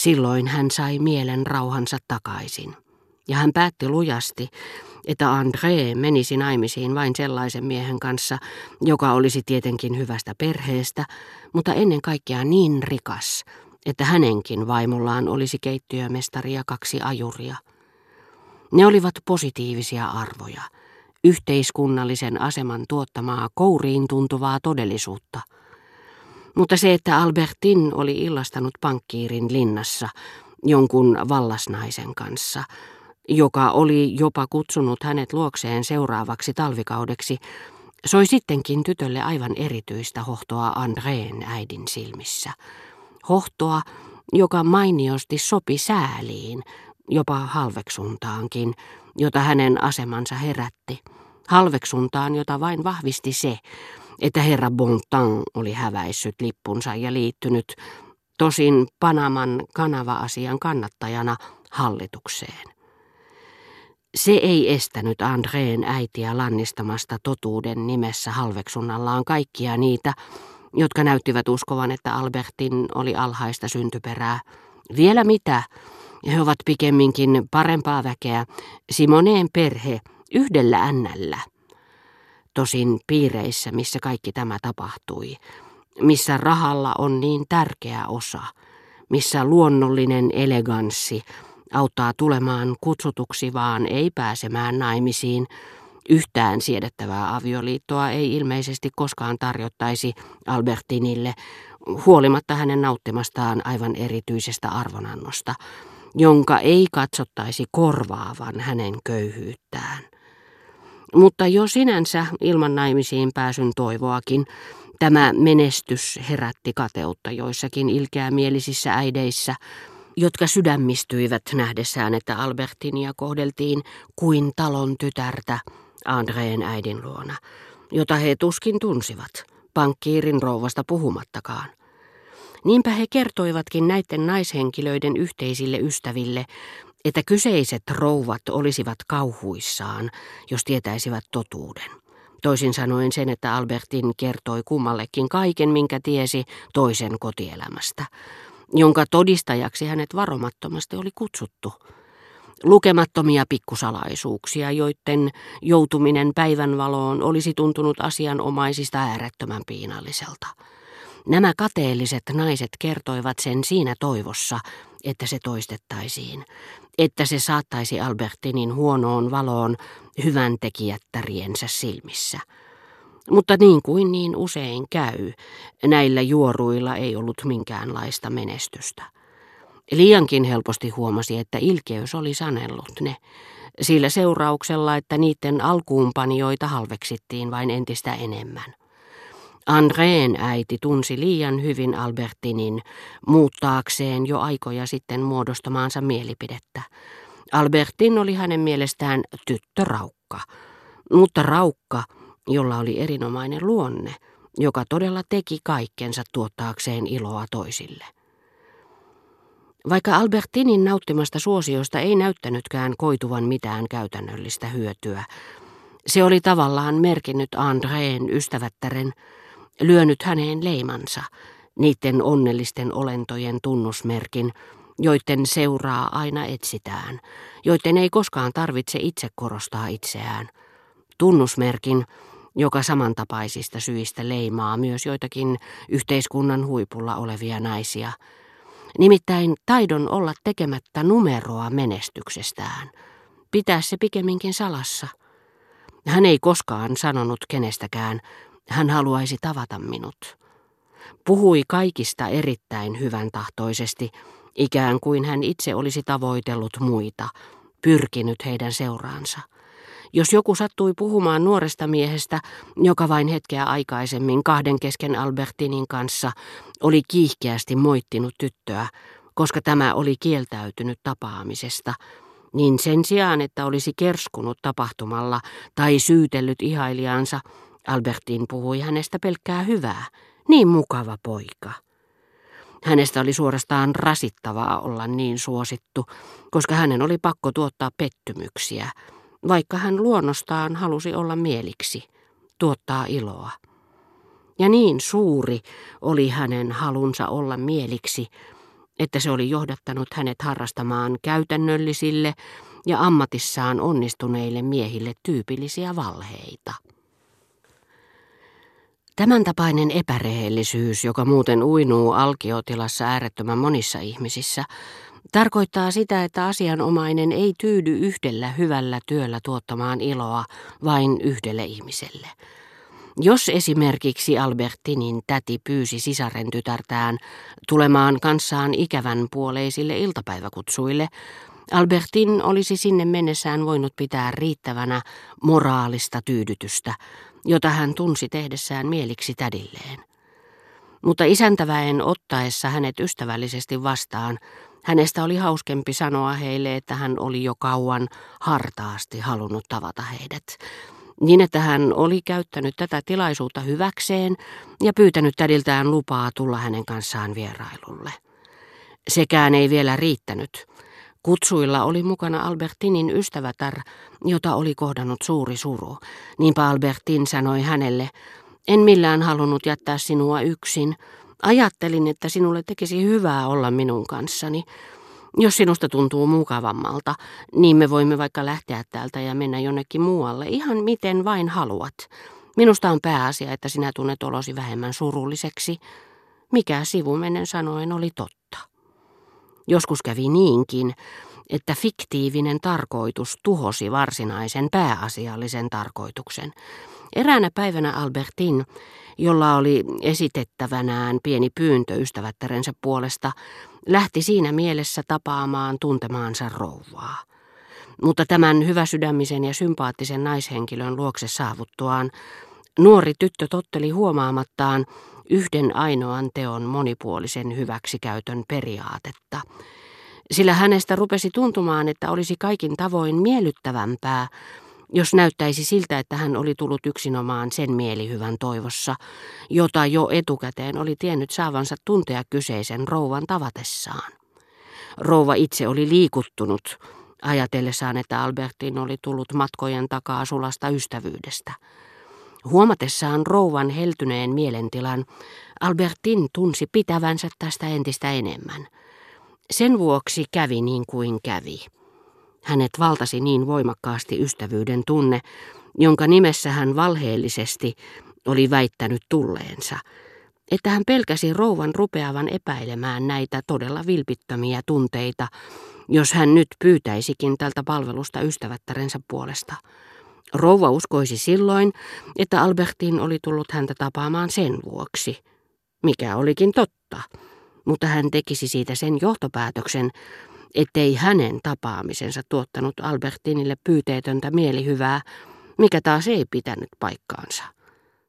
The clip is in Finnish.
Silloin hän sai mielen rauhansa takaisin. Ja hän päätti lujasti, että André menisi naimisiin vain sellaisen miehen kanssa, joka olisi tietenkin hyvästä perheestä, mutta ennen kaikkea niin rikas, että hänenkin vaimollaan olisi keittiömestari ja kaksi ajuria. Ne olivat positiivisia arvoja, yhteiskunnallisen aseman tuottamaa kouriin tuntuvaa todellisuutta. Mutta se, että Albertin oli illastanut pankkiirin linnassa jonkun vallasnaisen kanssa, joka oli jopa kutsunut hänet luokseen seuraavaksi talvikaudeksi, soi sittenkin tytölle aivan erityistä hohtoa Andreen äidin silmissä. Hohtoa, joka mainiosti sopi sääliin, jopa halveksuntaankin, jota hänen asemansa herätti. Halveksuntaan, jota vain vahvisti se, että herra Bontan oli häväissyt lippunsa ja liittynyt, tosin Panaman kanava-asian kannattajana, hallitukseen. Se ei estänyt Andreen äitiä lannistamasta totuuden nimessä halveksunnallaan kaikkia niitä, jotka näyttivät uskovan, että Albertin oli alhaista syntyperää. Vielä mitä? He ovat pikemminkin parempaa väkeä. Simoneen perhe yhdellä ännällä. Tosin piireissä, missä kaikki tämä tapahtui, missä rahalla on niin tärkeä osa, missä luonnollinen eleganssi auttaa tulemaan kutsutuksi vaan ei pääsemään naimisiin, Yhtään siedettävää avioliittoa ei ilmeisesti koskaan tarjottaisi Albertinille, huolimatta hänen nauttimastaan aivan erityisestä arvonannosta, jonka ei katsottaisi korvaavan hänen köyhyyttään. Mutta jo sinänsä ilman naimisiin pääsyn toivoakin, tämä menestys herätti kateutta joissakin ilkeämielisissä äideissä, jotka sydämistyivät nähdessään, että Albertinia kohdeltiin kuin talon tytärtä – Andreen äidin luona, jota he tuskin tunsivat, pankkiirin rouvasta puhumattakaan. Niinpä he kertoivatkin näiden naishenkilöiden yhteisille ystäville, että kyseiset rouvat olisivat kauhuissaan, jos tietäisivät totuuden. Toisin sanoen sen, että Albertin kertoi kummallekin kaiken, minkä tiesi toisen kotielämästä, jonka todistajaksi hänet varomattomasti oli kutsuttu – Lukemattomia pikkusalaisuuksia, joiden joutuminen päivänvaloon olisi tuntunut asianomaisista äärettömän piinalliselta. Nämä kateelliset naiset kertoivat sen siinä toivossa, että se toistettaisiin, että se saattaisi Albertinin huonoon valoon hyvän tekijättäriensä silmissä. Mutta niin kuin niin usein käy, näillä juoruilla ei ollut minkäänlaista menestystä. Liiankin helposti huomasi, että ilkeys oli sanellut ne, sillä seurauksella, että niiden alkuunpanijoita halveksittiin vain entistä enemmän. Andreen äiti tunsi liian hyvin Albertinin muuttaakseen jo aikoja sitten muodostamaansa mielipidettä. Albertin oli hänen mielestään tyttöraukka, mutta raukka, jolla oli erinomainen luonne, joka todella teki kaikkensa tuottaakseen iloa toisille. Vaikka Albertinin nauttimasta suosiosta ei näyttänytkään koituvan mitään käytännöllistä hyötyä, se oli tavallaan merkinnyt Andreen ystävättären, lyönyt häneen leimansa, niiden onnellisten olentojen tunnusmerkin, joiden seuraa aina etsitään, joiden ei koskaan tarvitse itse korostaa itseään. Tunnusmerkin, joka samantapaisista syistä leimaa myös joitakin yhteiskunnan huipulla olevia naisia – Nimittäin taidon olla tekemättä numeroa menestyksestään. Pitää se pikemminkin salassa. Hän ei koskaan sanonut kenestäkään, hän haluaisi tavata minut. Puhui kaikista erittäin hyvän tahtoisesti, ikään kuin hän itse olisi tavoitellut muita, pyrkinyt heidän seuraansa. Jos joku sattui puhumaan nuoresta miehestä, joka vain hetkeä aikaisemmin kahden kesken Albertinin kanssa oli kiihkeästi moittinut tyttöä, koska tämä oli kieltäytynyt tapaamisesta, niin sen sijaan, että olisi kerskunut tapahtumalla tai syytellyt ihailijansa, Albertin puhui hänestä pelkkää hyvää, niin mukava poika. Hänestä oli suorastaan rasittavaa olla niin suosittu, koska hänen oli pakko tuottaa pettymyksiä, vaikka hän luonnostaan halusi olla mieliksi, tuottaa iloa. Ja niin suuri oli hänen halunsa olla mieliksi, että se oli johdattanut hänet harrastamaan käytännöllisille ja ammatissaan onnistuneille miehille tyypillisiä valheita. Tämän tapainen epärehellisyys, joka muuten uinuu alkiotilassa äärettömän monissa ihmisissä, tarkoittaa sitä, että asianomainen ei tyydy yhdellä hyvällä työllä tuottamaan iloa vain yhdelle ihmiselle. Jos esimerkiksi Albertinin täti pyysi sisaren tytärtään tulemaan kanssaan ikävän puoleisille iltapäiväkutsuille, Albertin olisi sinne mennessään voinut pitää riittävänä moraalista tyydytystä, jota hän tunsi tehdessään mieliksi tädilleen. Mutta isäntäväen ottaessa hänet ystävällisesti vastaan, hänestä oli hauskempi sanoa heille, että hän oli jo kauan hartaasti halunnut tavata heidät, niin että hän oli käyttänyt tätä tilaisuutta hyväkseen ja pyytänyt tädiltään lupaa tulla hänen kanssaan vierailulle. Sekään ei vielä riittänyt. Kutsuilla oli mukana Albertinin ystävätär, jota oli kohdannut suuri suru. Niinpä Albertin sanoi hänelle, en millään halunnut jättää sinua yksin. Ajattelin, että sinulle tekisi hyvää olla minun kanssani. Jos sinusta tuntuu mukavammalta, niin me voimme vaikka lähteä täältä ja mennä jonnekin muualle, ihan miten vain haluat. Minusta on pääasia, että sinä tunnet olosi vähemmän surulliseksi. Mikä sivumennen sanoen oli totta. Joskus kävi niinkin, että fiktiivinen tarkoitus tuhosi varsinaisen pääasiallisen tarkoituksen. Eräänä päivänä Albertin, jolla oli esitettävänään pieni pyyntö ystävättärensä puolesta, lähti siinä mielessä tapaamaan tuntemaansa rouvaa. Mutta tämän hyväsydämisen ja sympaattisen naishenkilön luokse saavuttuaan, nuori tyttö totteli huomaamattaan yhden ainoan teon monipuolisen hyväksikäytön periaatetta, sillä hänestä rupesi tuntumaan, että olisi kaikin tavoin miellyttävämpää, jos näyttäisi siltä, että hän oli tullut yksinomaan sen mielihyvän toivossa, jota jo etukäteen oli tiennyt saavansa tuntea kyseisen rouvan tavatessaan. Rouva itse oli liikuttunut, ajatellessaan, että Albertin oli tullut matkojen takaa sulasta ystävyydestä. Huomatessaan rouvan heltyneen mielentilan, Albertin tunsi pitävänsä tästä entistä enemmän. Sen vuoksi kävi niin kuin kävi. Hänet valtasi niin voimakkaasti ystävyyden tunne, jonka nimessä hän valheellisesti oli väittänyt tulleensa, että hän pelkäsi rouvan rupeavan epäilemään näitä todella vilpittömiä tunteita, jos hän nyt pyytäisikin tältä palvelusta ystävättärensä puolesta. Rouva uskoisi silloin, että Albertin oli tullut häntä tapaamaan sen vuoksi, mikä olikin totta, mutta hän tekisi siitä sen johtopäätöksen, ettei hänen tapaamisensa tuottanut Albertinille pyyteetöntä mielihyvää, mikä taas ei pitänyt paikkaansa.